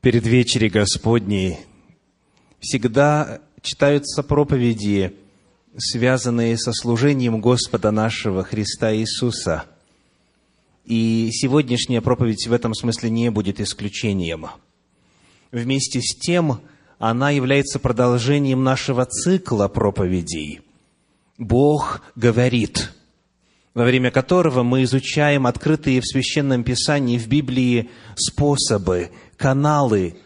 перед вечерей Господней всегда читаются проповеди, связанные со служением Господа нашего Христа Иисуса. И сегодняшняя проповедь в этом смысле не будет исключением. Вместе с тем, она является продолжением нашего цикла проповедей. Бог говорит, во время которого мы изучаем открытые в Священном Писании, в Библии способы, каналы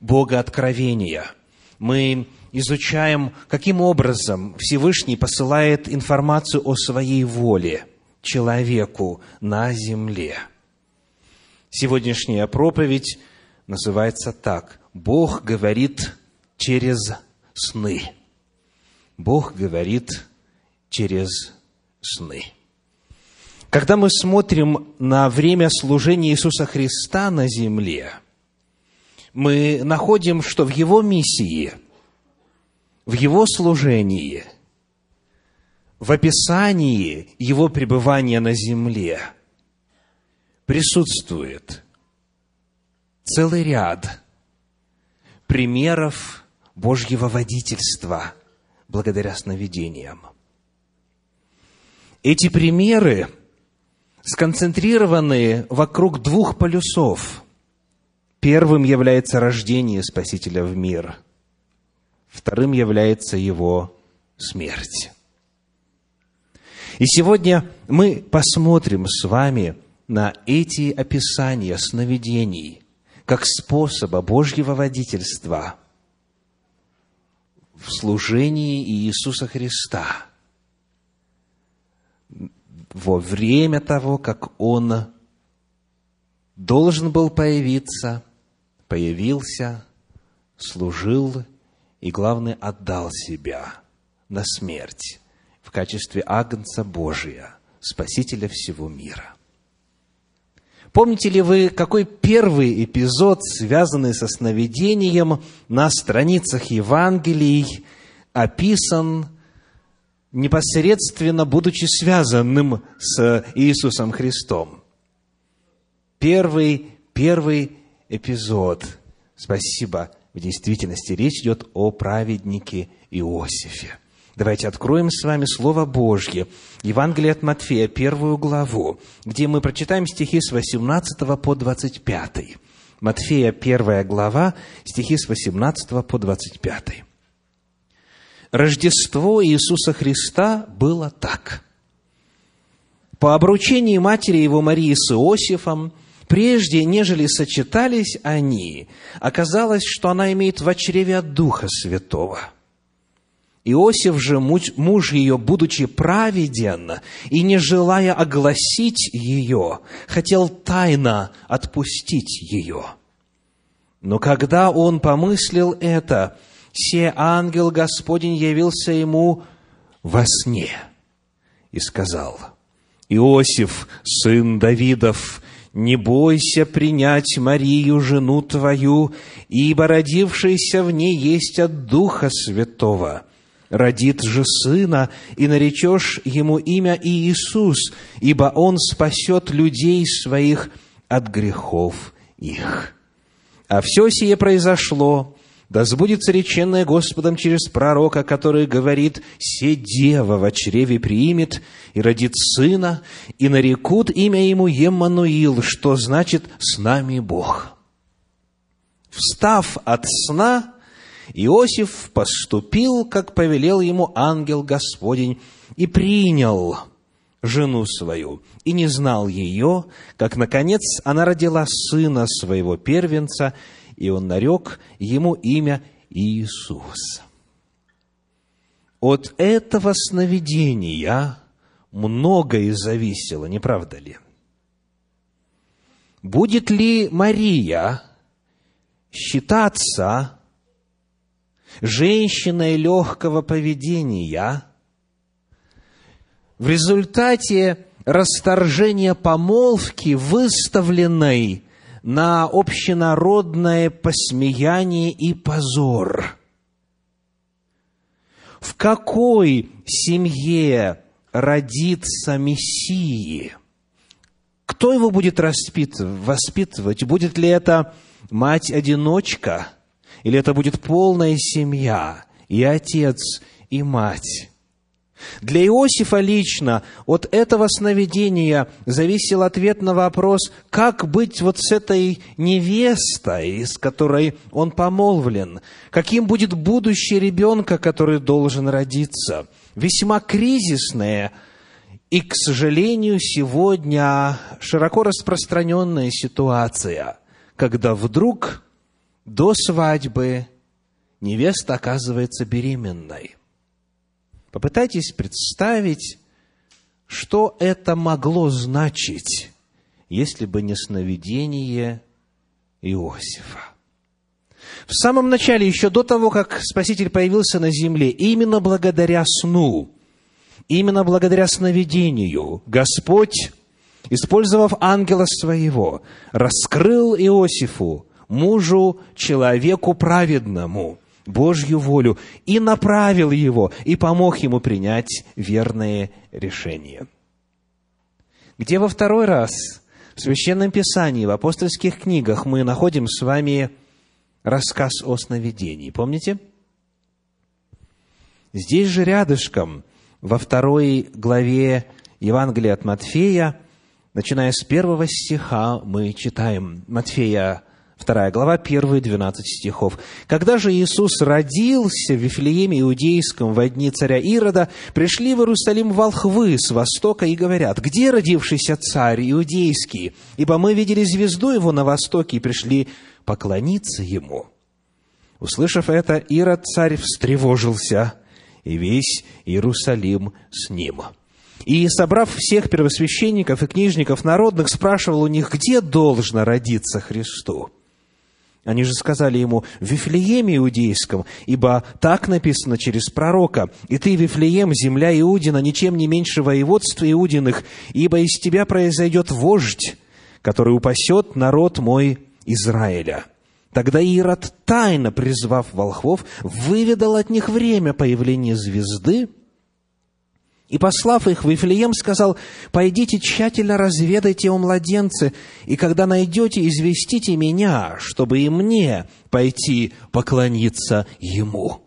Бога откровения. Мы изучаем, каким образом Всевышний посылает информацию о своей воле человеку на земле. Сегодняшняя проповедь называется так. Бог говорит через сны. Бог говорит через сны. Когда мы смотрим на время служения Иисуса Христа на земле – мы находим, что в его миссии, в его служении, в описании его пребывания на земле присутствует целый ряд примеров Божьего водительства благодаря сновидениям. Эти примеры сконцентрированы вокруг двух полюсов – Первым является рождение Спасителя в мир. Вторым является его смерть. И сегодня мы посмотрим с вами на эти описания сновидений как способа Божьего водительства в служении Иисуса Христа во время того, как Он должен был появиться появился, служил и, главное, отдал себя на смерть в качестве Агнца Божия, Спасителя всего мира. Помните ли вы, какой первый эпизод, связанный со сновидением, на страницах Евангелий описан непосредственно будучи связанным с Иисусом Христом? Первый, первый эпизод. Спасибо. В действительности речь идет о праведнике Иосифе. Давайте откроем с вами Слово Божье, Евангелие от Матфея, первую главу, где мы прочитаем стихи с 18 по 25. Матфея, первая глава, стихи с 18 по 25. Рождество Иисуса Христа было так. По обручении матери его Марии с Иосифом – Прежде, нежели сочетались они, оказалось, что она имеет в чреве от Духа Святого. Иосиф же, муж ее, будучи праведен и не желая огласить ее, хотел тайно отпустить ее. Но когда он помыслил это, се ангел Господень явился ему во сне и сказал, «Иосиф, сын Давидов, не бойся принять Марию, жену твою, ибо родившийся в ней есть от Духа Святого. Родит же сына, и наречешь ему имя Иисус, ибо он спасет людей своих от грехов их. А все сие произошло, да сбудется реченное Господом через пророка, который говорит, «Се дева во чреве приимет и родит сына, и нарекут имя ему Еммануил, что значит «с нами Бог». Встав от сна, Иосиф поступил, как повелел ему ангел Господень, и принял жену свою, и не знал ее, как, наконец, она родила сына своего первенца, и он нарек ему имя Иисус. От этого сновидения многое зависело, не правда ли? Будет ли Мария считаться женщиной легкого поведения в результате расторжения помолвки, выставленной на общенародное посмеяние и позор. В какой семье родится Мессии? Кто его будет воспитывать? Будет ли это мать-одиночка, или это будет полная семья, и отец, и мать. Для Иосифа лично от этого сновидения зависел ответ на вопрос, как быть вот с этой невестой, с которой он помолвлен, каким будет будущее ребенка, который должен родиться. Весьма кризисное и, к сожалению, сегодня широко распространенная ситуация, когда вдруг до свадьбы невеста оказывается беременной. Попытайтесь представить, что это могло значить, если бы не сновидение Иосифа. В самом начале, еще до того, как Спаситель появился на земле, именно благодаря сну, именно благодаря сновидению, Господь, использовав ангела своего, раскрыл Иосифу, мужу, человеку праведному, Божью волю, и направил его, и помог ему принять верное решение. Где во второй раз в Священном Писании, в апостольских книгах мы находим с вами рассказ о сновидении. Помните? Здесь же рядышком, во второй главе Евангелия от Матфея, начиная с первого стиха, мы читаем Матфея Вторая глава, первые двенадцать стихов. «Когда же Иисус родился в Вифлееме Иудейском во дни царя Ирода, пришли в Иерусалим волхвы с востока и говорят, «Где родившийся царь Иудейский? Ибо мы видели звезду его на востоке и пришли поклониться ему». Услышав это, Ирод царь встревожился, и весь Иерусалим с ним. И, собрав всех первосвященников и книжников народных, спрашивал у них, где должно родиться Христу. Они же сказали ему, в Вифлееме Иудейском, ибо так написано через пророка, «И ты, Вифлеем, земля Иудина, ничем не меньше воеводства Иудиных, ибо из тебя произойдет вождь, который упасет народ мой Израиля». Тогда Ирод, тайно призвав волхвов, выведал от них время появления звезды – и, послав их в Вифлеем, сказал, «Пойдите тщательно разведайте о младенце, и когда найдете, известите меня, чтобы и мне пойти поклониться ему».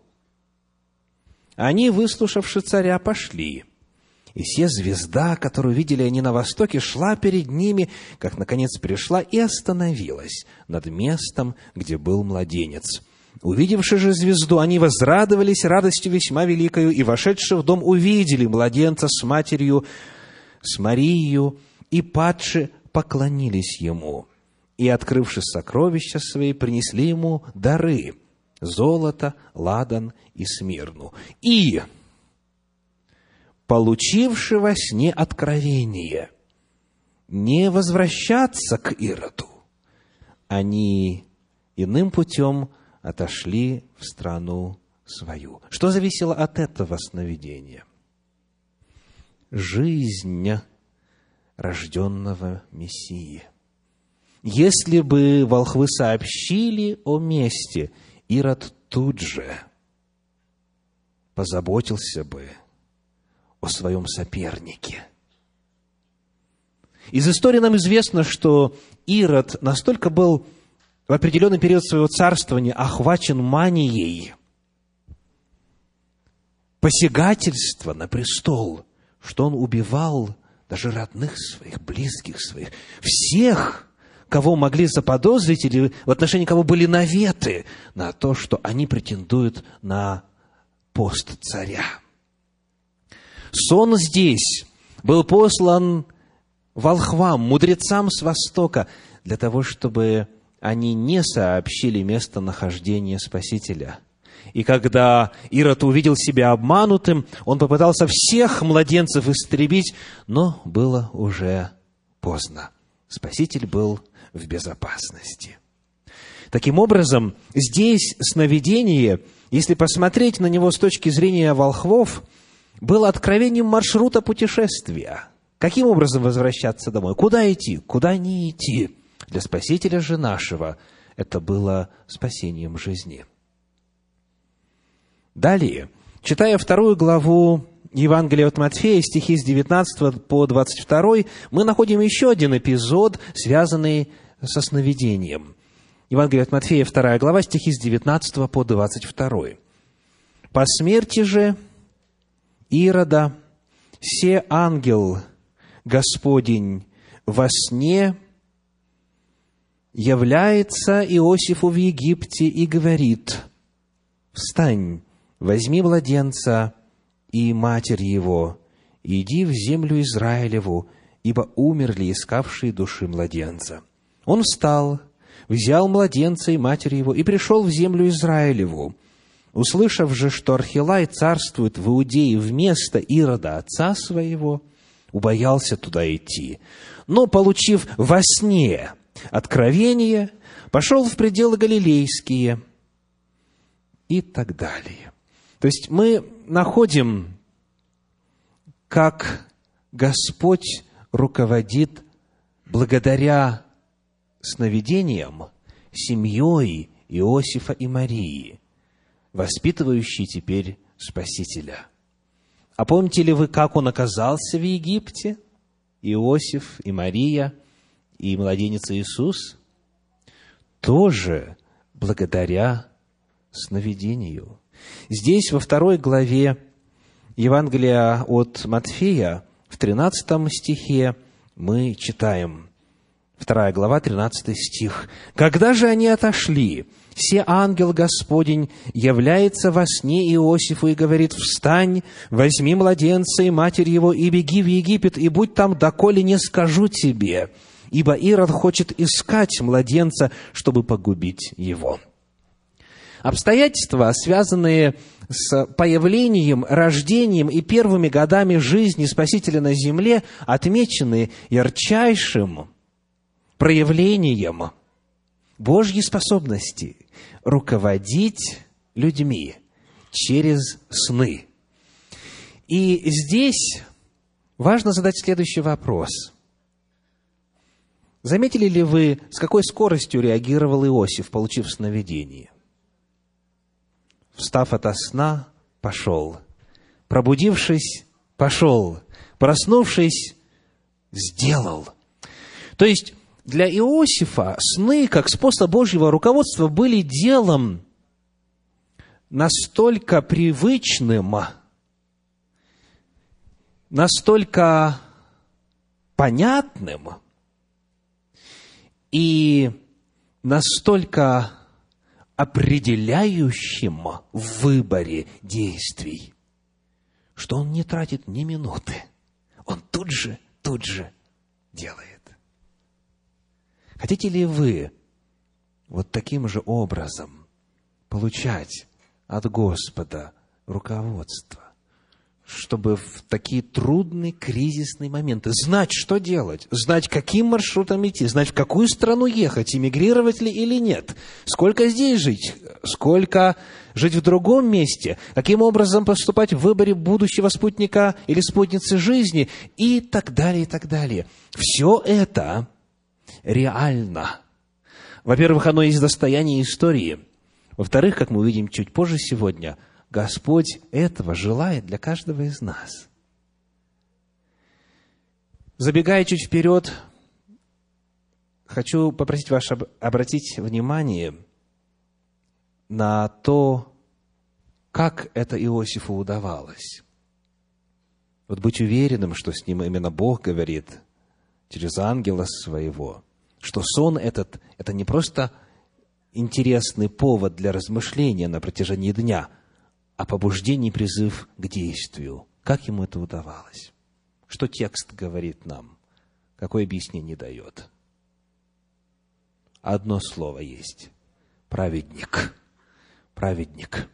Они, выслушавши царя, пошли. И все звезда, которую видели они на востоке, шла перед ними, как, наконец, пришла и остановилась над местом, где был младенец. Увидевши же звезду, они возрадовались радостью весьма великою, и, вошедши в дом, увидели младенца с матерью, с Марией, и, падши, поклонились ему. И, открывши сокровища свои, принесли ему дары – золото, ладан и смирну. И, получивши во сне откровение, не возвращаться к Ироду, они иным путем отошли в страну свою. Что зависело от этого сновидения? Жизнь рожденного Мессии. Если бы волхвы сообщили о месте, Ирод тут же позаботился бы о своем сопернике. Из истории нам известно, что Ирод настолько был в определенный период своего царствования охвачен манией посягательства на престол, что он убивал даже родных своих, близких своих, всех, кого могли заподозрить или в отношении кого были наветы на то, что они претендуют на пост царя. Сон здесь был послан волхвам, мудрецам с Востока, для того, чтобы они не сообщили местонахождение Спасителя. И когда Ирод увидел себя обманутым, он попытался всех младенцев истребить, но было уже поздно. Спаситель был в безопасности. Таким образом, здесь сновидение, если посмотреть на него с точки зрения волхвов, было откровением маршрута путешествия. Каким образом возвращаться домой? Куда идти? Куда не идти? Для Спасителя же нашего это было спасением жизни. Далее, читая вторую главу Евангелия от Матфея, стихи с 19 по 22, мы находим еще один эпизод, связанный со сновидением. Евангелие от Матфея, 2 глава, стихи с 19 по 22. «По смерти же Ирода се ангел Господень во сне является Иосифу в Египте и говорит, «Встань, возьми младенца и матерь его, иди в землю Израилеву, ибо умерли искавшие души младенца». Он встал, взял младенца и матерь его и пришел в землю Израилеву. Услышав же, что Архилай царствует в Иудее вместо Ирода отца своего, убоялся туда идти. Но, получив во сне откровение, пошел в пределы Галилейские и так далее. То есть мы находим, как Господь руководит благодаря сновидениям семьей Иосифа и Марии, воспитывающей теперь Спасителя. А помните ли вы, как он оказался в Египте? Иосиф и Мария и младенец Иисус? Тоже благодаря сновидению. Здесь, во второй главе Евангелия от Матфея, в 13 стихе, мы читаем – Вторая глава, 13 стих. «Когда же они отошли, все ангел Господень является во сне Иосифу и говорит, «Встань, возьми младенца и матерь его, и беги в Египет, и будь там, доколе не скажу тебе, ибо Ирод хочет искать младенца, чтобы погубить его». Обстоятельства, связанные с появлением, рождением и первыми годами жизни Спасителя на земле, отмечены ярчайшим проявлением Божьей способности руководить людьми через сны. И здесь важно задать следующий вопрос. Заметили ли вы, с какой скоростью реагировал Иосиф, получив сновидение? Встав ото сна, пошел. Пробудившись, пошел. Проснувшись, сделал. То есть, для Иосифа сны, как способ Божьего руководства, были делом настолько привычным, настолько понятным и настолько определяющим в выборе действий, что он не тратит ни минуты. Он тут же, тут же делает. Хотите ли вы вот таким же образом получать от Господа руководство, чтобы в такие трудные кризисные моменты знать, что делать, знать, каким маршрутом идти, знать, в какую страну ехать, эмигрировать ли или нет, сколько здесь жить, сколько жить в другом месте, каким образом поступать в выборе будущего спутника или спутницы жизни и так далее, и так далее. Все это – реально. Во-первых, оно есть достояние истории. Во-вторых, как мы увидим чуть позже сегодня, Господь этого желает для каждого из нас. Забегая чуть вперед, хочу попросить вас обратить внимание на то, как это Иосифу удавалось. Вот быть уверенным, что с ним именно Бог говорит через ангела своего – что сон этот – это не просто интересный повод для размышления на протяжении дня, а побуждение и призыв к действию. Как ему это удавалось? Что текст говорит нам? Какое объяснение дает? Одно слово есть. Праведник. Праведник.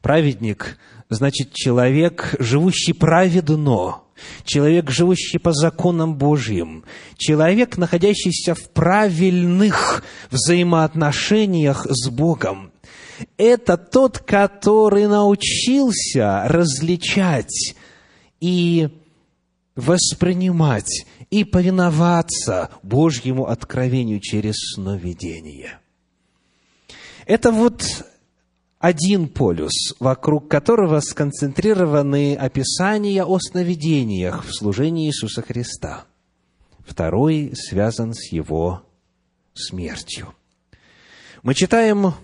Праведник значит человек, живущий праведно, человек, живущий по законам Божьим, человек, находящийся в правильных взаимоотношениях с Богом. Это тот, который научился различать и воспринимать и повиноваться Божьему откровению через сновидение. Это вот один полюс, вокруг которого сконцентрированы описания о сновидениях в служении Иисуса Христа. Второй связан с его смертью. Мы читаем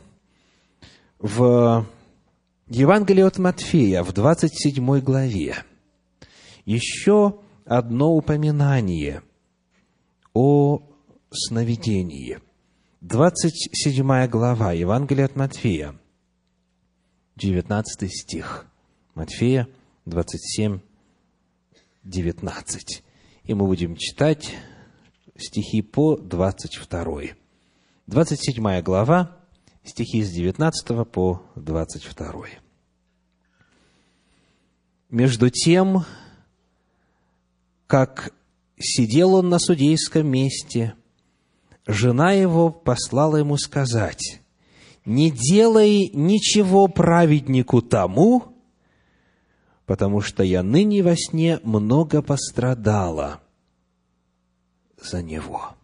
в Евангелии от Матфея в 27 главе еще одно упоминание о сновидении. 27 глава Евангелия от Матфея, 19 стих. Матфея 27, 19. И мы будем читать стихи по 22. 27 глава, стихи с 19 по 22. Между тем, как сидел он на судейском месте, жена его послала ему сказать, «Не делай ничего праведнику тому, потому что я ныне во сне много пострадала за него».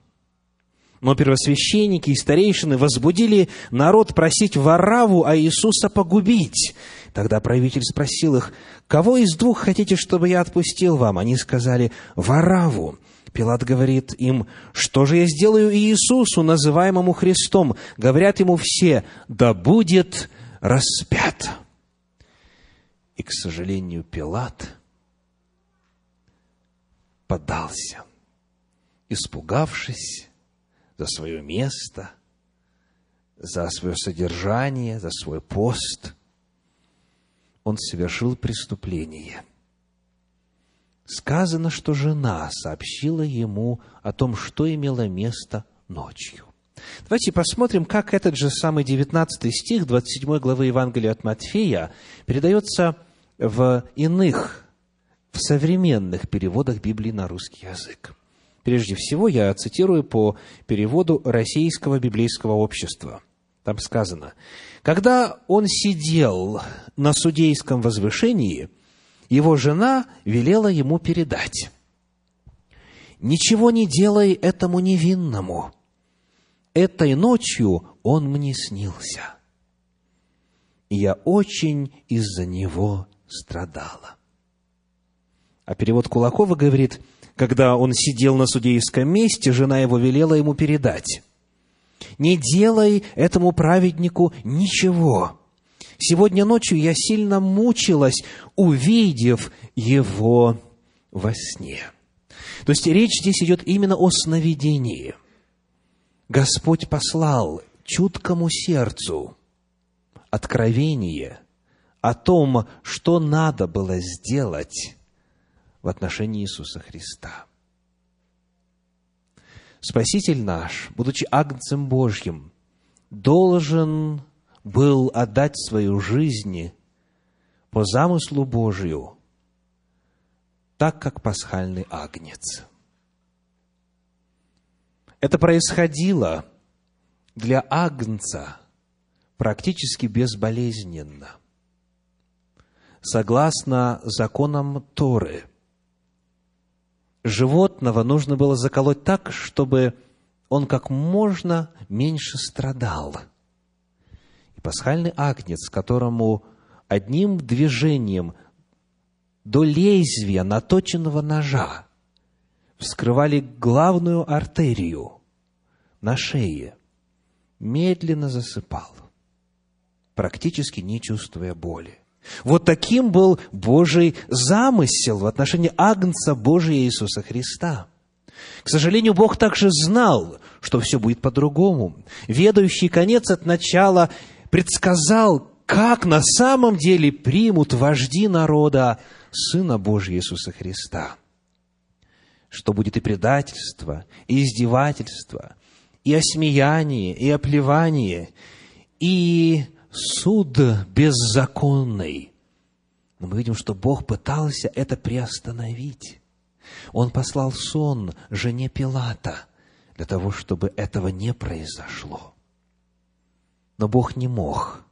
Но первосвященники и старейшины возбудили народ просить Вараву, а Иисуса погубить. Тогда правитель спросил их, «Кого из двух хотите, чтобы я отпустил вам?» Они сказали, «Вараву». Пилат говорит им, «Что же я сделаю Иисусу, называемому Христом?» Говорят ему все, «Да будет распят». И, к сожалению, Пилат поддался, испугавшись, за свое место, за свое содержание, за свой пост, он совершил преступление. Сказано, что жена сообщила ему о том, что имело место ночью. Давайте посмотрим, как этот же самый 19 стих 27 главы Евангелия от Матфея передается в иных, в современных переводах Библии на русский язык. Прежде всего, я цитирую по переводу Российского библейского общества. Там сказано, «Когда он сидел на судейском возвышении, его жена велела ему передать, «Ничего не делай этому невинному. Этой ночью он мне снился, и я очень из-за него страдала». А перевод Кулакова говорит – когда он сидел на судейском месте, жена его велела ему передать. «Не делай этому праведнику ничего. Сегодня ночью я сильно мучилась, увидев его во сне». То есть речь здесь идет именно о сновидении. Господь послал чуткому сердцу откровение о том, что надо было сделать в отношении Иисуса Христа. Спаситель наш, будучи Агнцем Божьим, должен был отдать свою жизнь по замыслу Божию, так как пасхальный агнец. Это происходило для агнца практически безболезненно. Согласно законам Торы – животного нужно было заколоть так, чтобы он как можно меньше страдал. И пасхальный агнец, которому одним движением до лезвия наточенного ножа вскрывали главную артерию на шее, медленно засыпал, практически не чувствуя боли. Вот таким был Божий замысел в отношении Агнца Божия Иисуса Христа. К сожалению, Бог также знал, что все будет по-другому. Ведающий конец от начала предсказал, как на самом деле примут вожди народа Сына Божия Иисуса Христа. Что будет и предательство, и издевательство, и осмеяние, и оплевание, и суд беззаконный. Но мы видим, что Бог пытался это приостановить. Он послал сон жене Пилата для того, чтобы этого не произошло. Но Бог не мог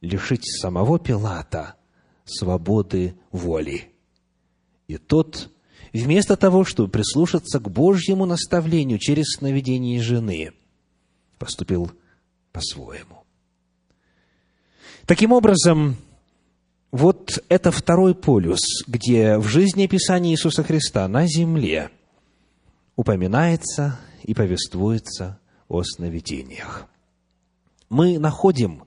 лишить самого Пилата свободы воли. И тот, вместо того, чтобы прислушаться к Божьему наставлению через сновидение жены, поступил по-своему. Таким образом, вот это второй полюс, где в жизни Писания Иисуса Христа на земле упоминается и повествуется о сновидениях. мы находим,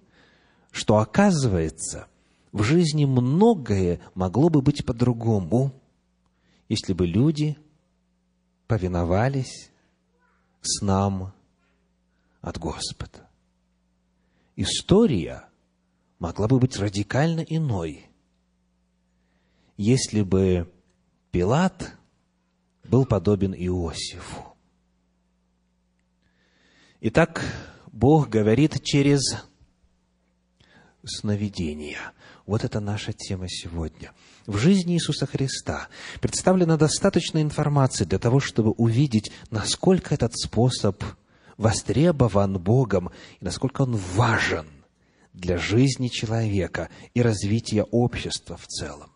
что оказывается, в жизни многое могло бы быть по-другому, если бы люди повиновались с нам от Господа. История могла бы быть радикально иной, если бы Пилат был подобен Иосифу. Итак, Бог говорит через сновидения. Вот это наша тема сегодня. В жизни Иисуса Христа представлена достаточно информации для того, чтобы увидеть, насколько этот способ востребован Богом и насколько он важен для жизни человека и развития общества в целом.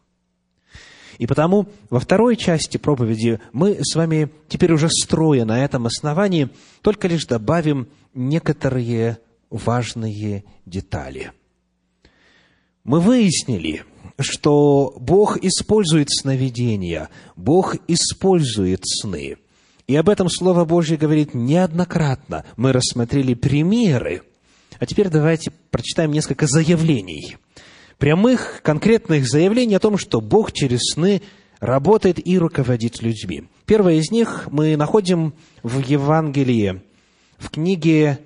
И потому во второй части проповеди мы с вами, теперь уже строя на этом основании, только лишь добавим некоторые важные детали. Мы выяснили, что Бог использует сновидения, Бог использует сны. И об этом Слово Божье говорит неоднократно. Мы рассмотрели примеры. А теперь давайте прочитаем несколько заявлений. Прямых, конкретных заявлений о том, что Бог через сны работает и руководит людьми. Первое из них мы находим в Евангелии, в книге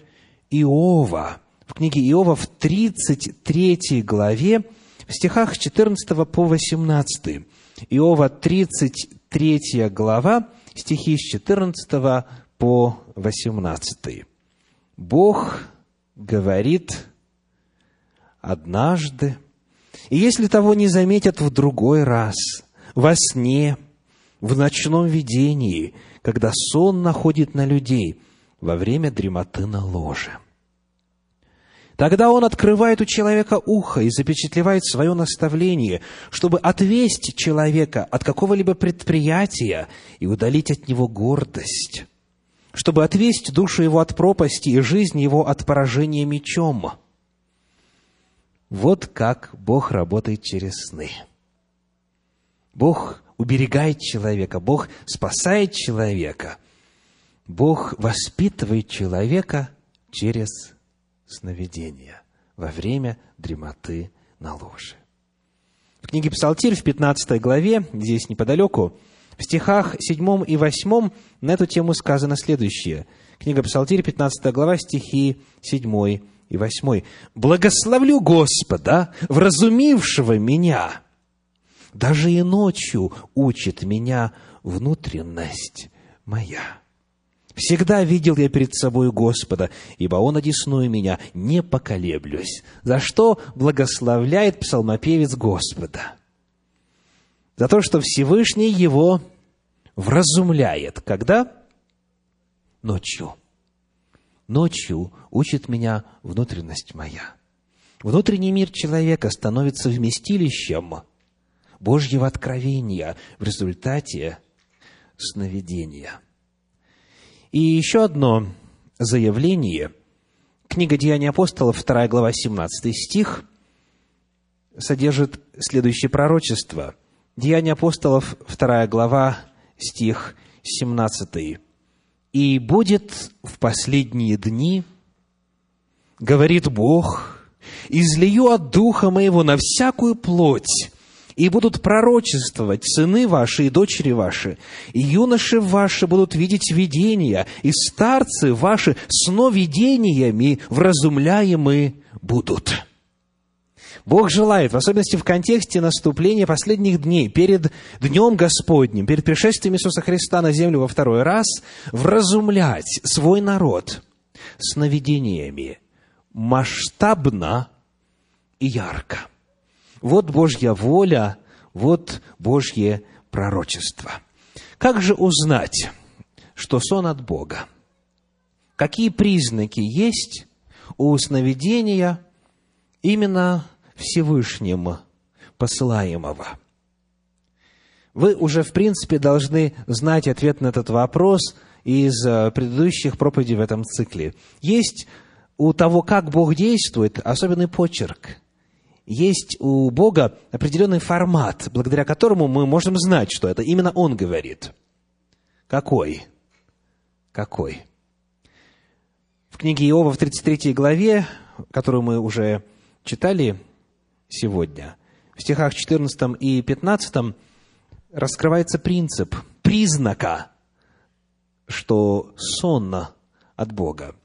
Иова, в книге Иова в 33 главе, в стихах с 14 по 18. Иова 33 глава, стихи с 14 по 18. Бог говорит однажды, и если того не заметят в другой раз, во сне, в ночном видении, когда сон находит на людей, во время дремоты на ложе – Тогда он открывает у человека ухо и запечатлевает свое наставление, чтобы отвести человека от какого-либо предприятия и удалить от него гордость, чтобы отвести душу его от пропасти и жизнь его от поражения мечом. Вот как Бог работает через сны. Бог уберегает человека, Бог спасает человека, Бог воспитывает человека через сновидения во время дремоты на ложе. В книге Псалтирь в 15 главе, здесь неподалеку, в стихах 7 и 8 на эту тему сказано следующее. Книга Псалтирь, 15 глава, стихи 7 и 8. «Благословлю Господа, вразумившего меня, даже и ночью учит меня внутренность моя». Всегда видел я перед собой Господа, ибо Он одесную меня, не поколеблюсь. За что благословляет псалмопевец Господа? За то, что Всевышний его вразумляет. Когда? Ночью. Ночью учит меня внутренность моя. Внутренний мир человека становится вместилищем Божьего откровения в результате сновидения – и еще одно заявление. Книга Деяний апостолов, 2 глава, 17 стих, содержит следующее пророчество. Деяния апостолов, 2 глава, стих 17. «И будет в последние дни, говорит Бог, излию от Духа Моего на всякую плоть, и будут пророчествовать сыны ваши и дочери ваши, и юноши ваши будут видеть видения, и старцы ваши сновидениями вразумляемы будут». Бог желает, в особенности в контексте наступления последних дней, перед Днем Господним, перед пришествием Иисуса Христа на землю во второй раз, вразумлять свой народ сновидениями масштабно и ярко – вот Божья воля, вот Божье пророчество. Как же узнать, что сон от Бога? Какие признаки есть у сновидения именно Всевышним посылаемого? Вы уже, в принципе, должны знать ответ на этот вопрос из э, предыдущих проповедей в этом цикле. Есть у того, как Бог действует, особенный почерк – есть у Бога определенный формат, благодаря которому мы можем знать, что это именно Он говорит. Какой? Какой? В книге Иова в 33 главе, которую мы уже читали сегодня, в стихах 14 и 15 раскрывается принцип признака, что сонно от Бога.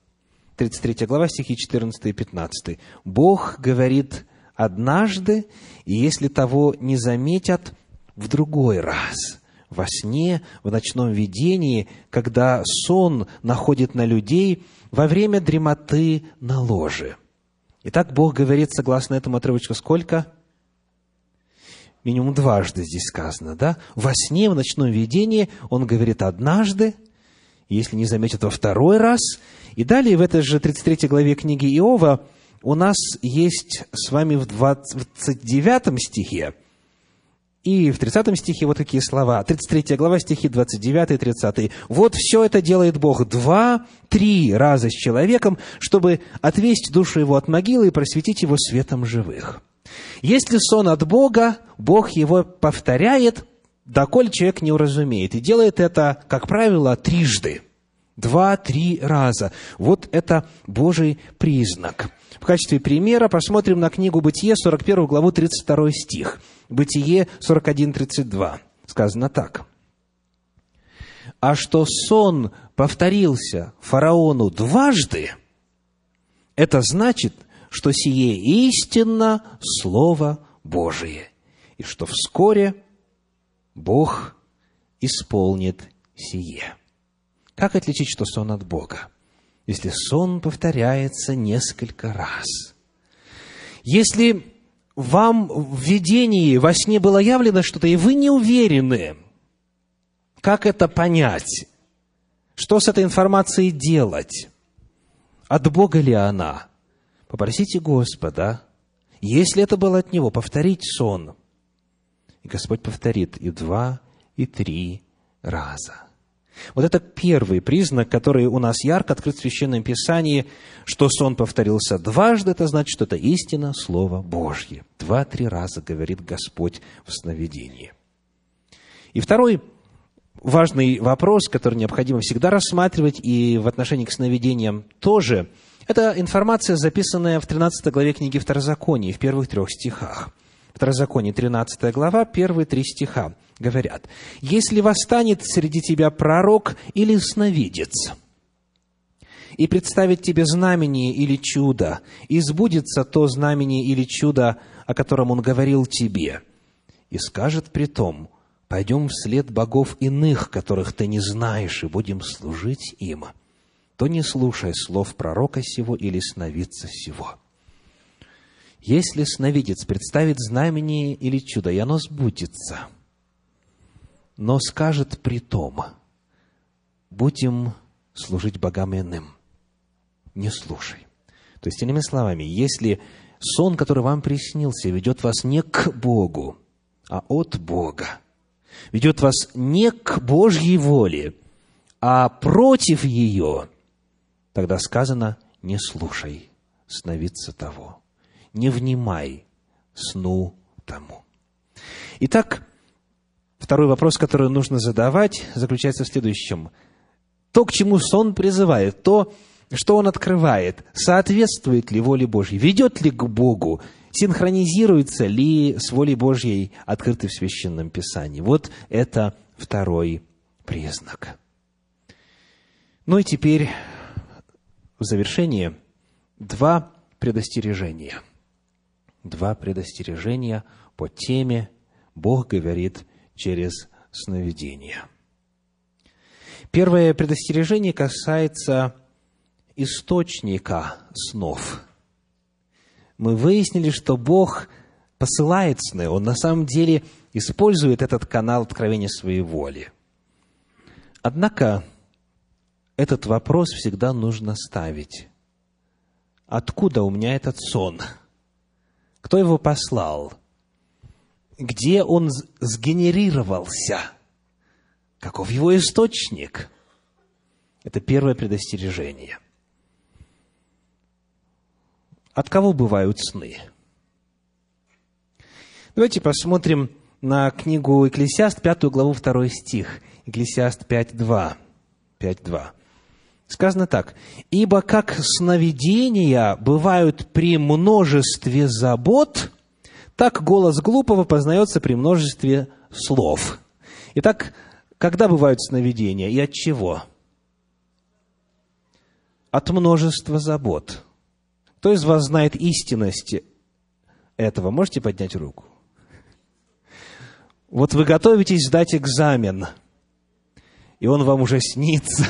33 глава, стихи 14 и 15. «Бог говорит однажды, и если того не заметят, в другой раз» во сне, в ночном видении, когда сон находит на людей во время дремоты на ложе. Итак, Бог говорит, согласно этому отрывочку, сколько? Минимум дважды здесь сказано, да? Во сне, в ночном видении Он говорит однажды, если не заметят во второй раз. И далее в этой же 33 главе книги Иова у нас есть с вами в 29 стихе и в 30 стихе вот такие слова. 33 глава, стихи 29 и 30. «Вот все это делает Бог два-три раза с человеком, чтобы отвесть душу его от могилы и просветить его светом живых». Если сон от Бога, Бог его повторяет, доколе человек не уразумеет. И делает это, как правило, трижды. Два-три раза. Вот это Божий признак. В качестве примера посмотрим на книгу «Бытие», 41 главу, 32 стих. Бытие 41.32. Сказано так. «А что сон повторился фараону дважды, это значит, что сие истинно Слово Божие, и что вскоре Бог исполнит сие». Как отличить, что сон от Бога? Если сон повторяется несколько раз. Если вам в видении, во сне было явлено что-то, и вы не уверены, как это понять, что с этой информацией делать, от Бога ли она, попросите Господа, если это было от Него, повторить сон. И Господь повторит и два, и три раза. Вот это первый признак, который у нас ярко открыт в Священном Писании, что сон повторился дважды, это значит, что это истина Слово Божье. Два-три раза говорит Господь в сновидении. И второй важный вопрос, который необходимо всегда рассматривать, и в отношении к сновидениям тоже, это информация, записанная в 13 главе книги Второзакония, в первых трех стихах. Второзаконие, 13 глава, первые три стиха говорят, «Если восстанет среди тебя пророк или сновидец, и представит тебе знамение или чудо, и сбудется то знамение или чудо, о котором он говорил тебе, и скажет при том, пойдем вслед богов иных, которых ты не знаешь, и будем служить им, то не слушай слов пророка сего или сновидца сего». Если сновидец представит знамение или чудо, и оно сбудется, но скажет при том, будем служить богам иным, не слушай. То есть, иными словами, если сон, который вам приснился, ведет вас не к Богу, а от Бога, ведет вас не к Божьей воле, а против ее, тогда сказано, не слушай сновидца того не внимай сну тому. Итак, второй вопрос, который нужно задавать, заключается в следующем. То, к чему сон призывает, то, что он открывает, соответствует ли воле Божьей, ведет ли к Богу, синхронизируется ли с волей Божьей, открытой в Священном Писании. Вот это второй признак. Ну и теперь в завершение два предостережения – два предостережения по теме «Бог говорит через сновидение». Первое предостережение касается источника снов. Мы выяснили, что Бог посылает сны, Он на самом деле использует этот канал откровения своей воли. Однако этот вопрос всегда нужно ставить. Откуда у меня этот сон? – кто его послал? Где он сгенерировался? Каков его источник? Это первое предостережение. От кого бывают сны? Давайте посмотрим на книгу Экклесиаст, пятую главу, второй стих. Экклесиаст 5.2. 5.2. Сказано так. «Ибо как сновидения бывают при множестве забот, так голос глупого познается при множестве слов». Итак, когда бывают сновидения и от чего? От множества забот. Кто из вас знает истинность этого? Можете поднять руку? Вот вы готовитесь сдать экзамен, и он вам уже снится.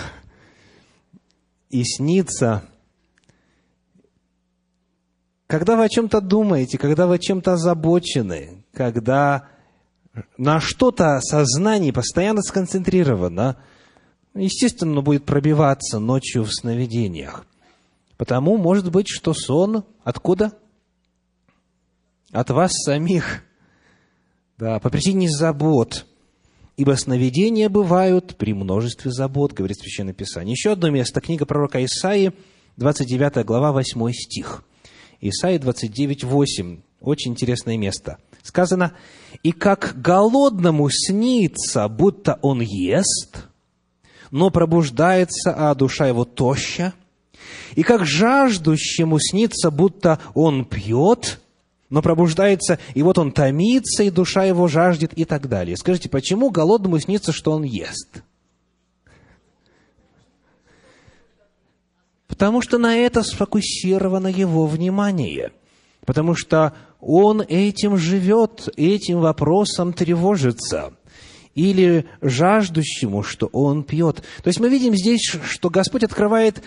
И снится. Когда вы о чем-то думаете, когда вы чем-то озабочены, когда на что-то сознание постоянно сконцентрировано, естественно, будет пробиваться ночью в сновидениях. Потому может быть, что сон откуда? От вас самих. Да, по причине забот. Ибо сновидения бывают при множестве забот, говорит Священное Писание. Еще одно место, книга пророка Исаии, 29 глава, 8 стих. Исаия 29, 8. Очень интересное место. Сказано, «И как голодному снится, будто он ест, но пробуждается, а душа его тоща, и как жаждущему снится, будто он пьет, но пробуждается, и вот он томится, и душа его жаждет, и так далее. Скажите, почему голодному снится, что он ест? Потому что на это сфокусировано его внимание. Потому что он этим живет, этим вопросом тревожится. Или жаждущему, что он пьет. То есть мы видим здесь, что Господь открывает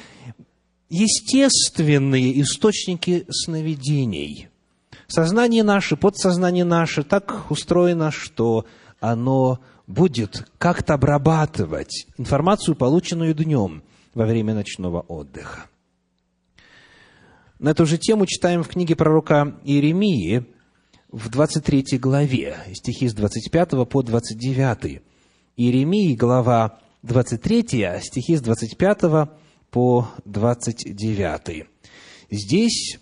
естественные источники сновидений – Сознание наше, подсознание наше так устроено, что оно будет как-то обрабатывать информацию, полученную днем во время ночного отдыха. На эту же тему читаем в книге пророка Иеремии в 23 главе, стихи с 25 по 29. Иеремии, глава 23, стихи с 25 по 29. Здесь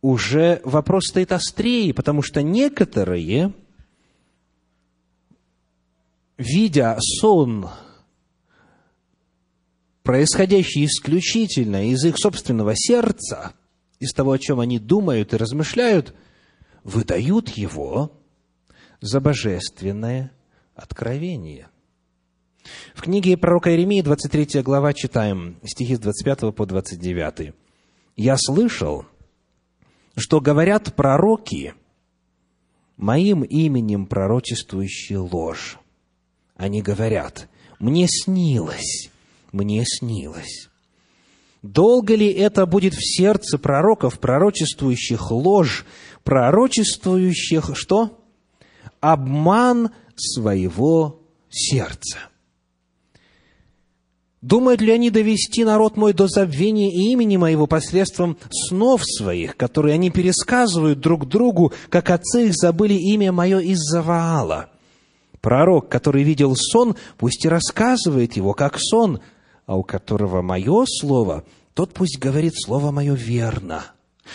уже вопрос стоит острее, потому что некоторые, видя сон, происходящий исключительно из их собственного сердца, из того, о чем они думают и размышляют, выдают его за божественное откровение. В книге пророка Иеремии, 23 глава, читаем стихи с 25 по 29. «Я слышал, что говорят пророки, моим именем пророчествующие ложь. Они говорят, мне снилось, мне снилось. Долго ли это будет в сердце пророков, пророчествующих ложь, пророчествующих что? Обман своего сердца. Думают ли они довести народ мой до забвения имени моего посредством снов своих, которые они пересказывают друг другу, как отцы их забыли имя мое из-за Ваала? Пророк, который видел сон, пусть и рассказывает его, как сон, а у которого мое слово, тот пусть говорит слово мое верно.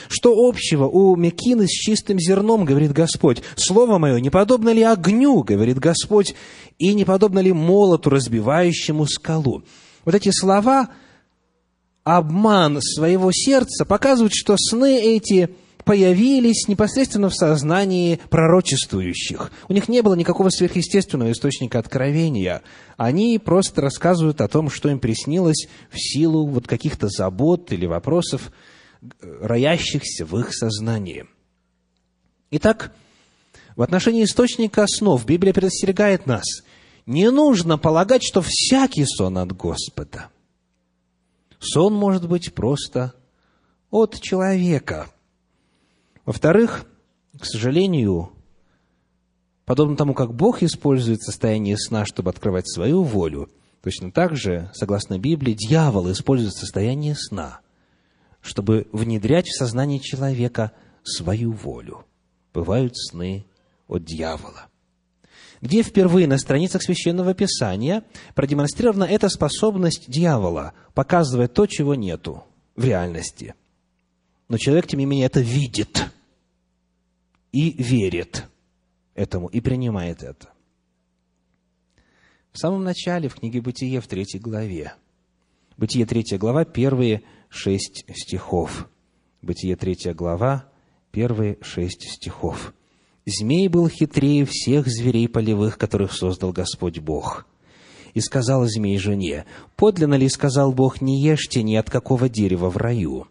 Что общего у мекины с чистым зерном, говорит Господь? Слово мое не подобно ли огню, говорит Господь, и не подобно ли молоту, разбивающему скалу? вот эти слова, обман своего сердца, показывают, что сны эти появились непосредственно в сознании пророчествующих. У них не было никакого сверхъестественного источника откровения. Они просто рассказывают о том, что им приснилось в силу вот каких-то забот или вопросов, роящихся в их сознании. Итак, в отношении источника снов Библия предостерегает нас – не нужно полагать, что всякий сон от Господа. Сон может быть просто от человека. Во-вторых, к сожалению, подобно тому, как Бог использует состояние сна, чтобы открывать свою волю, точно так же, согласно Библии, дьявол использует состояние сна, чтобы внедрять в сознание человека свою волю. Бывают сны от дьявола где впервые на страницах Священного Писания продемонстрирована эта способность дьявола показывать то, чего нету в реальности. Но человек, тем не менее, это видит и верит этому, и принимает это. В самом начале, в книге Бытие, в третьей главе, Бытие 3 глава, первые шесть стихов. Бытие 3 глава, первые шесть стихов. «Змей был хитрее всех зверей полевых, которых создал Господь Бог. И сказал змей жене, «Подлинно ли, сказал Бог, не ешьте ни от какого дерева в раю?»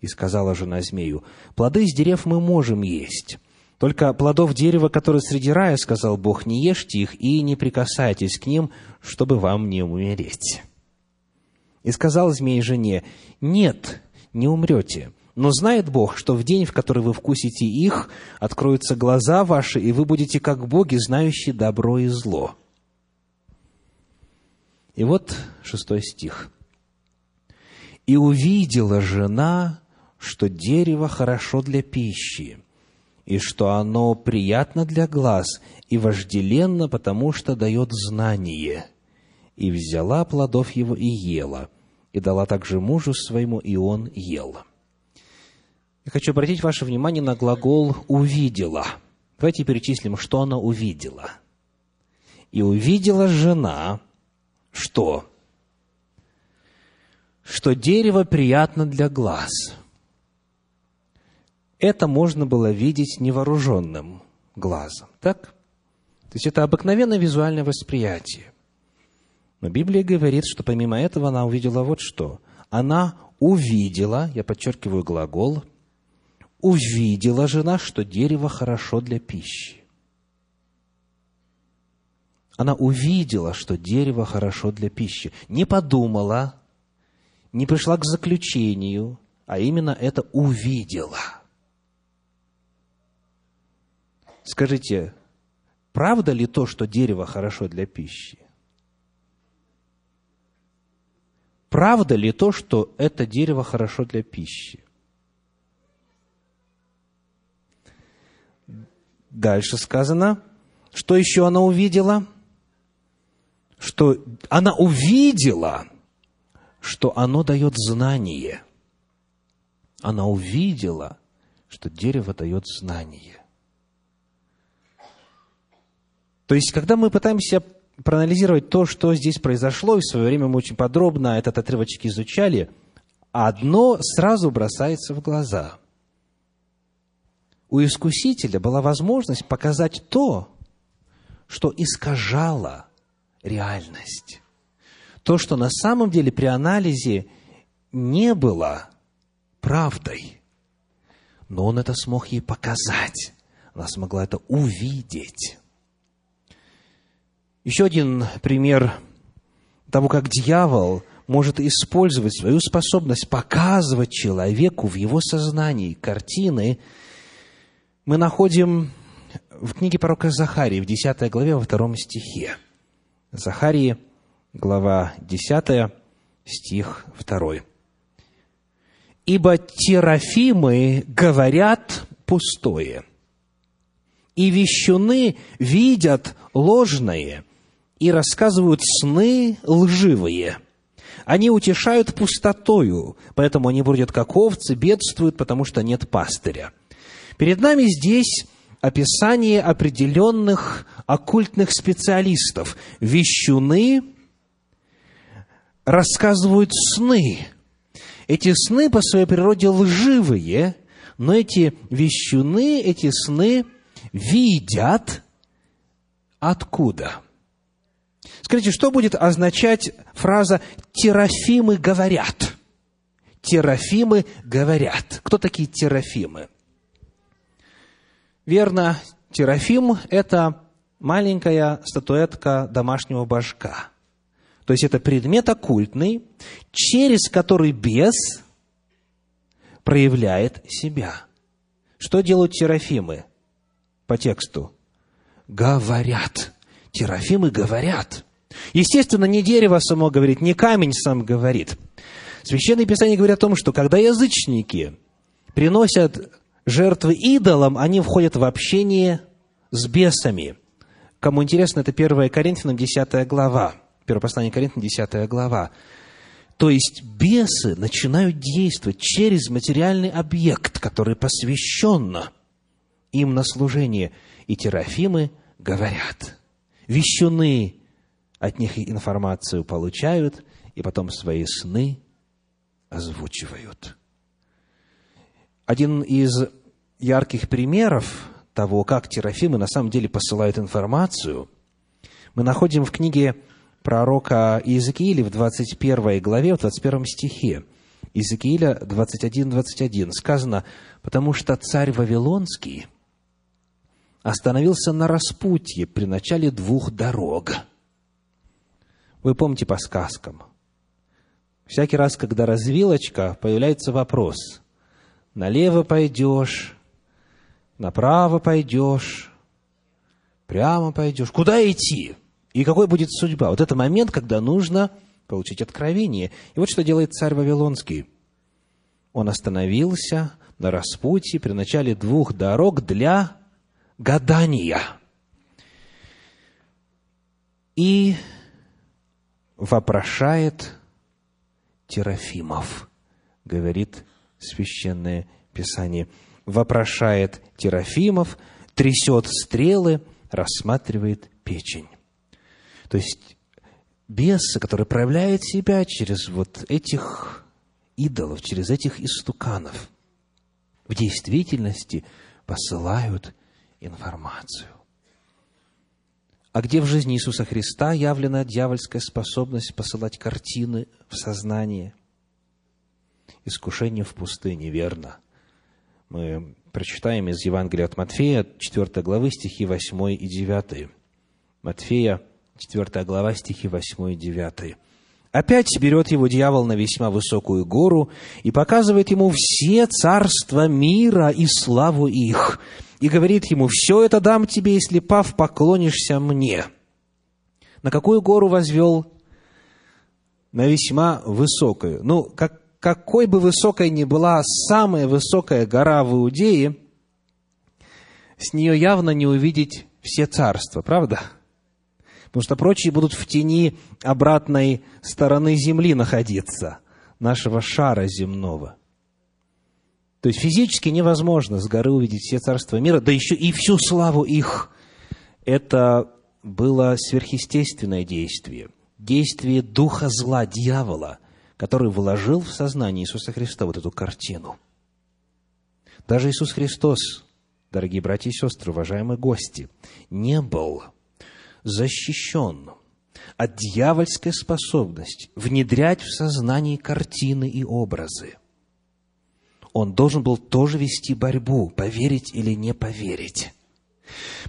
И сказала жена змею, «Плоды из дерев мы можем есть, только плодов дерева, которые среди рая, сказал Бог, не ешьте их и не прикасайтесь к ним, чтобы вам не умереть». И сказал змей жене, «Нет, не умрете, но знает Бог, что в день, в который вы вкусите их, откроются глаза ваши, и вы будете как боги, знающие добро и зло». И вот шестой стих. «И увидела жена, что дерево хорошо для пищи, и что оно приятно для глаз и вожделенно, потому что дает знание. И взяла плодов его и ела, и дала также мужу своему, и он ел». Я хочу обратить ваше внимание на глагол «увидела». Давайте перечислим, что она увидела. И увидела жена, что? Что дерево приятно для глаз – это можно было видеть невооруженным глазом. Так? То есть это обыкновенное визуальное восприятие. Но Библия говорит, что помимо этого она увидела вот что. Она увидела, я подчеркиваю глагол, увидела жена, что дерево хорошо для пищи. Она увидела, что дерево хорошо для пищи. Не подумала, не пришла к заключению, а именно это увидела – Скажите, правда ли то, что дерево хорошо для пищи? Правда ли то, что это дерево хорошо для пищи? Дальше сказано, что еще она увидела? Что она увидела, что оно дает знание. Она увидела, что дерево дает знание. То есть, когда мы пытаемся проанализировать то, что здесь произошло, и в свое время мы очень подробно этот отрывочек изучали, одно сразу бросается в глаза. У искусителя была возможность показать то, что искажало реальность. То, что на самом деле при анализе не было правдой. Но он это смог ей показать. Она смогла это увидеть. Еще один пример того, как дьявол может использовать свою способность показывать человеку в его сознании картины, мы находим в книге пророка Захарии, в 10 главе, во втором стихе. Захарии, глава 10, стих 2. «Ибо терафимы говорят пустое, и вещуны видят ложное, и рассказывают сны лживые. Они утешают пустотою, поэтому они бродят как овцы, бедствуют, потому что нет пастыря. Перед нами здесь описание определенных оккультных специалистов. Вещуны рассказывают сны. Эти сны по своей природе лживые, но эти вещуны, эти сны видят откуда? Скажите, что будет означать фраза «терафимы говорят»? Терафимы говорят. Кто такие терафимы? Верно, терафим – это маленькая статуэтка домашнего божка. То есть это предмет оккультный, через который бес проявляет себя. Что делают терафимы по тексту? Говорят. Терафимы говорят. Естественно, не дерево само говорит, не камень сам говорит. Священное Писание говорит о том, что когда язычники приносят жертвы идолам, они входят в общение с бесами. Кому интересно, это 1 Коринфянам 10 глава. 1 послание Коринфянам 10 глава. То есть бесы начинают действовать через материальный объект, который посвящен им на служение. И терафимы говорят – вещуны от них информацию получают, и потом свои сны озвучивают. Один из ярких примеров того, как Терафимы на самом деле посылают информацию, мы находим в книге пророка Иезекииля в 21 главе, в 21 стихе. Иезекииля 21-21 сказано, «Потому что царь Вавилонский остановился на распутье при начале двух дорог». Вы помните по сказкам. Всякий раз, когда развилочка, появляется вопрос. Налево пойдешь, направо пойдешь, прямо пойдешь. Куда идти? И какой будет судьба? Вот это момент, когда нужно получить откровение. И вот что делает царь Вавилонский. Он остановился на распутье при начале двух дорог для гадания. И вопрошает Терафимов, говорит Священное Писание. Вопрошает Терафимов, трясет стрелы, рассматривает печень. То есть бесы, которые проявляют себя через вот этих идолов, через этих истуканов, в действительности посылают информацию. А где в жизни Иисуса Христа явлена дьявольская способность посылать картины в сознание? Искушение в пустыне, верно. Мы прочитаем из Евангелия от Матфея, 4 главы, стихи 8 и 9. Матфея, 4 глава, стихи 8 и 9. Опять берет его дьявол на весьма высокую гору и показывает ему все царства мира и славу их, и говорит ему, «Все это дам тебе, если, пав, поклонишься мне». На какую гору возвел? На весьма высокую. Ну, как, какой бы высокой ни была самая высокая гора в Иудее, с нее явно не увидеть все царства, правда? Потому что прочие будут в тени обратной стороны земли находиться, нашего шара земного. То есть физически невозможно с горы увидеть все царства мира, да еще и всю славу их. Это было сверхъестественное действие, действие духа зла, дьявола, который вложил в сознание Иисуса Христа вот эту картину. Даже Иисус Христос, дорогие братья и сестры, уважаемые гости, не был защищен от дьявольской способности внедрять в сознание картины и образы. Он должен был тоже вести борьбу, поверить или не поверить.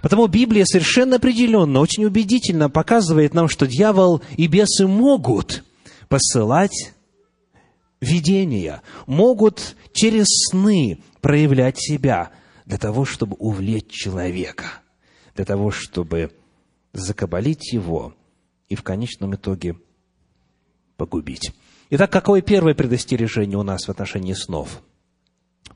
Потому Библия совершенно определенно, очень убедительно показывает нам, что дьявол и бесы могут посылать видения, могут через сны проявлять себя для того, чтобы увлечь человека, для того, чтобы закабалить его и в конечном итоге погубить. Итак, какое первое предостережение у нас в отношении снов?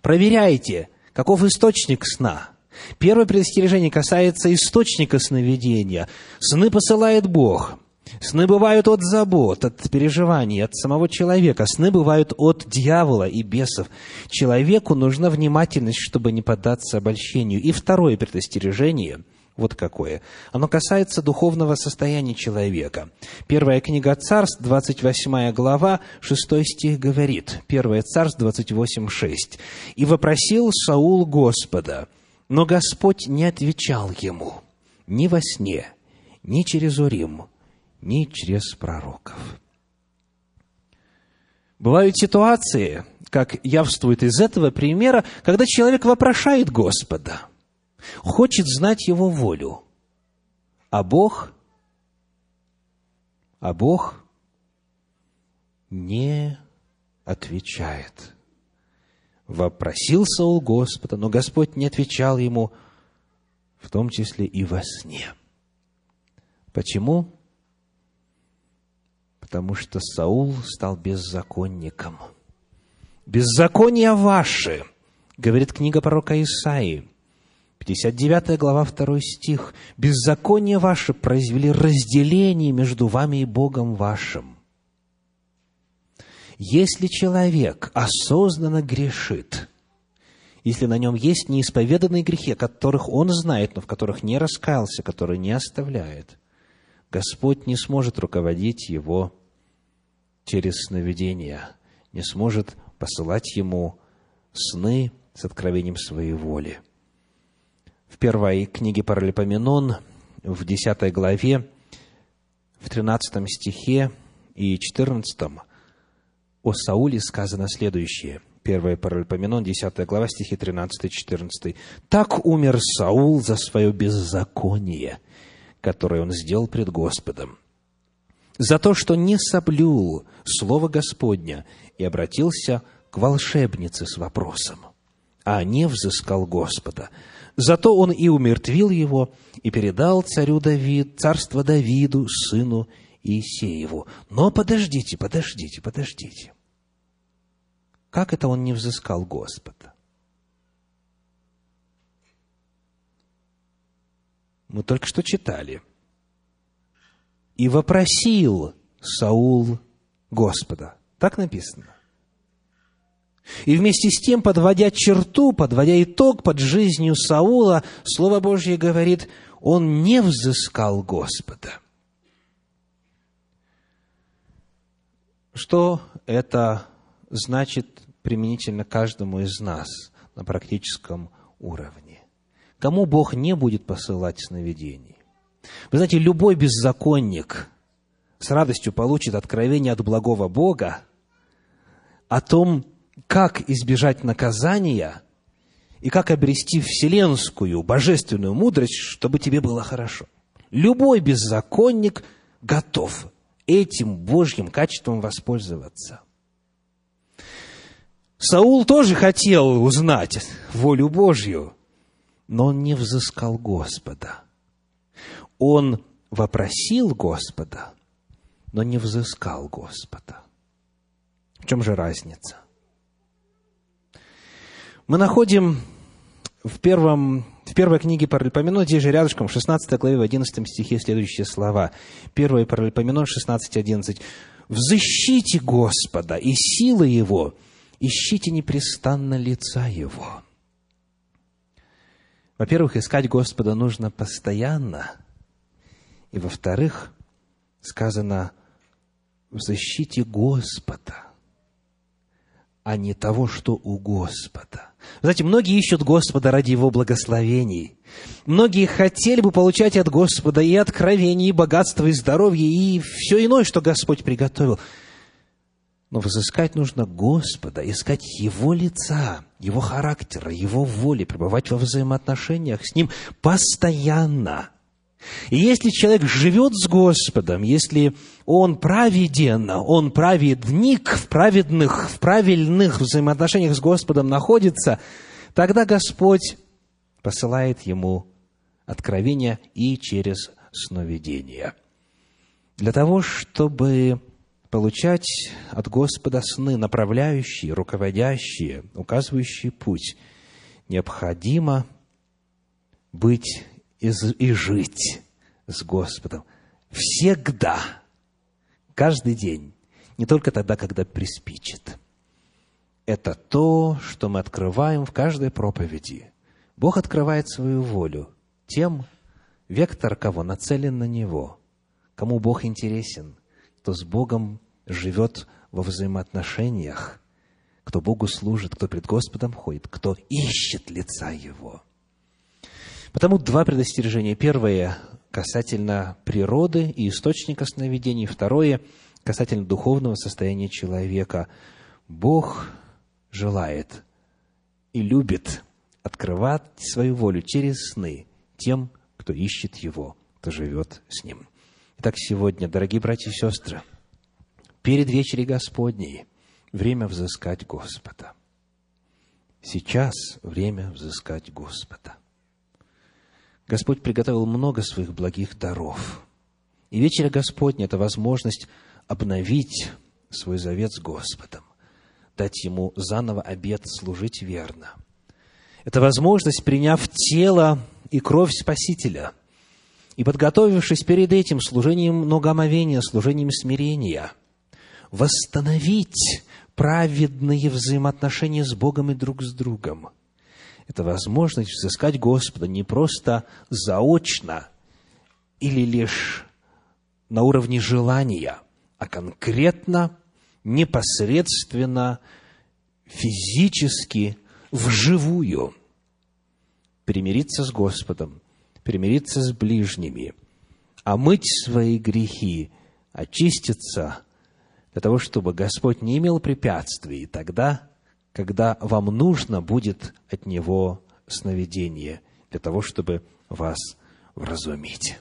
Проверяйте, каков источник сна. Первое предостережение касается источника сновидения. Сны посылает Бог. Сны бывают от забот, от переживаний, от самого человека. Сны бывают от дьявола и бесов. Человеку нужна внимательность, чтобы не поддаться обольщению. И второе предостережение – вот какое. Оно касается духовного состояния человека. Первая книга Царств, 28 глава, 6 стих говорит. Первая Царств, 28, 6. «И вопросил Саул Господа, но Господь не отвечал ему ни во сне, ни через Урим, ни через пророков». Бывают ситуации, как явствует из этого примера, когда человек вопрошает Господа – хочет знать Его волю. А Бог, а Бог не отвечает. Вопросил Саул Господа, но Господь не отвечал ему, в том числе и во сне. Почему? Потому что Саул стал беззаконником. «Беззаконие ваши», говорит книга пророка Исаии, 59 глава, 2 стих. «Беззаконие ваше произвели разделение между вами и Богом вашим». Если человек осознанно грешит, если на нем есть неисповеданные грехи, о которых он знает, но в которых не раскаялся, которые не оставляет, Господь не сможет руководить его через сновидения, не сможет посылать ему сны с откровением своей воли. В первой книге Паралипоменон, в 10 главе, в 13 стихе и 14 о Сауле сказано следующее. 1 Паралипоменон, 10 глава, стихи 13 и 14. «Так умер Саул за свое беззаконие, которое он сделал пред Господом, за то, что не соблюл Слово Господня и обратился к волшебнице с вопросом, а не взыскал Господа. Зато он и умертвил его, и передал царю Давид, царство Давиду, сыну Иисееву. Но подождите, подождите, подождите. Как это он не взыскал Господа? Мы только что читали. И вопросил Саул Господа. Так написано. И вместе с тем, подводя черту, подводя итог под жизнью Саула, Слово Божье говорит, он не взыскал Господа. Что это значит применительно каждому из нас на практическом уровне? Кому Бог не будет посылать сновидений? Вы знаете, любой беззаконник с радостью получит откровение от благого Бога о том, как избежать наказания и как обрести вселенскую, божественную мудрость, чтобы тебе было хорошо. Любой беззаконник готов этим Божьим качеством воспользоваться. Саул тоже хотел узнать волю Божью, но он не взыскал Господа. Он вопросил Господа, но не взыскал Господа. В чем же разница? Мы находим в, первом, в первой книге Паралипоменон, здесь же рядышком, в 16 главе, в 11 стихе следующие слова. 1 Паралипоменон 16.11. «Взыщите Господа и силы Его, ищите непрестанно лица Его». Во-первых, искать Господа нужно постоянно. И во-вторых, сказано, «Взыщите Господа» а не того, что у Господа. Знаете, многие ищут Господа ради Его благословений. Многие хотели бы получать от Господа и откровения, и богатство, и здоровье, и все иное, что Господь приготовил. Но взыскать нужно Господа, искать Его лица, Его характера, Его воли, пребывать во взаимоотношениях с Ним постоянно – и если человек живет с Господом, если он праведен, он праведник в праведных, в правильных взаимоотношениях с Господом находится, тогда Господь посылает ему откровения и через сновидения. Для того, чтобы получать от Господа сны, направляющие, руководящие, указывающие путь, необходимо быть и, и жить с Господом всегда, каждый день, не только тогда, когда приспичит. Это то, что мы открываем в каждой проповеди. Бог открывает свою волю тем, вектор кого нацелен на Него, кому Бог интересен, кто с Богом живет во взаимоотношениях, кто Богу служит, кто пред Господом ходит, кто ищет лица Его – Потому два предостережения. Первое касательно природы и источника сновидений. Второе касательно духовного состояния человека. Бог желает и любит открывать свою волю через сны тем, кто ищет Его, кто живет с Ним. Итак, сегодня, дорогие братья и сестры, перед вечерей Господней время взыскать Господа. Сейчас время взыскать Господа. Господь приготовил много своих благих даров. И вечеря Господня – это возможность обновить свой завет с Господом, дать Ему заново обет служить верно. Это возможность, приняв тело и кровь Спасителя и подготовившись перед этим служением ногомовения, служением смирения, восстановить праведные взаимоотношения с Богом и друг с другом – это возможность взыскать Господа не просто заочно или лишь на уровне желания, а конкретно непосредственно, физически, вживую. Примириться с Господом, примириться с ближними, омыть свои грехи, очиститься для того, чтобы Господь не имел препятствий тогда, когда вам нужно будет от Него сновидение, для того, чтобы вас вразумить.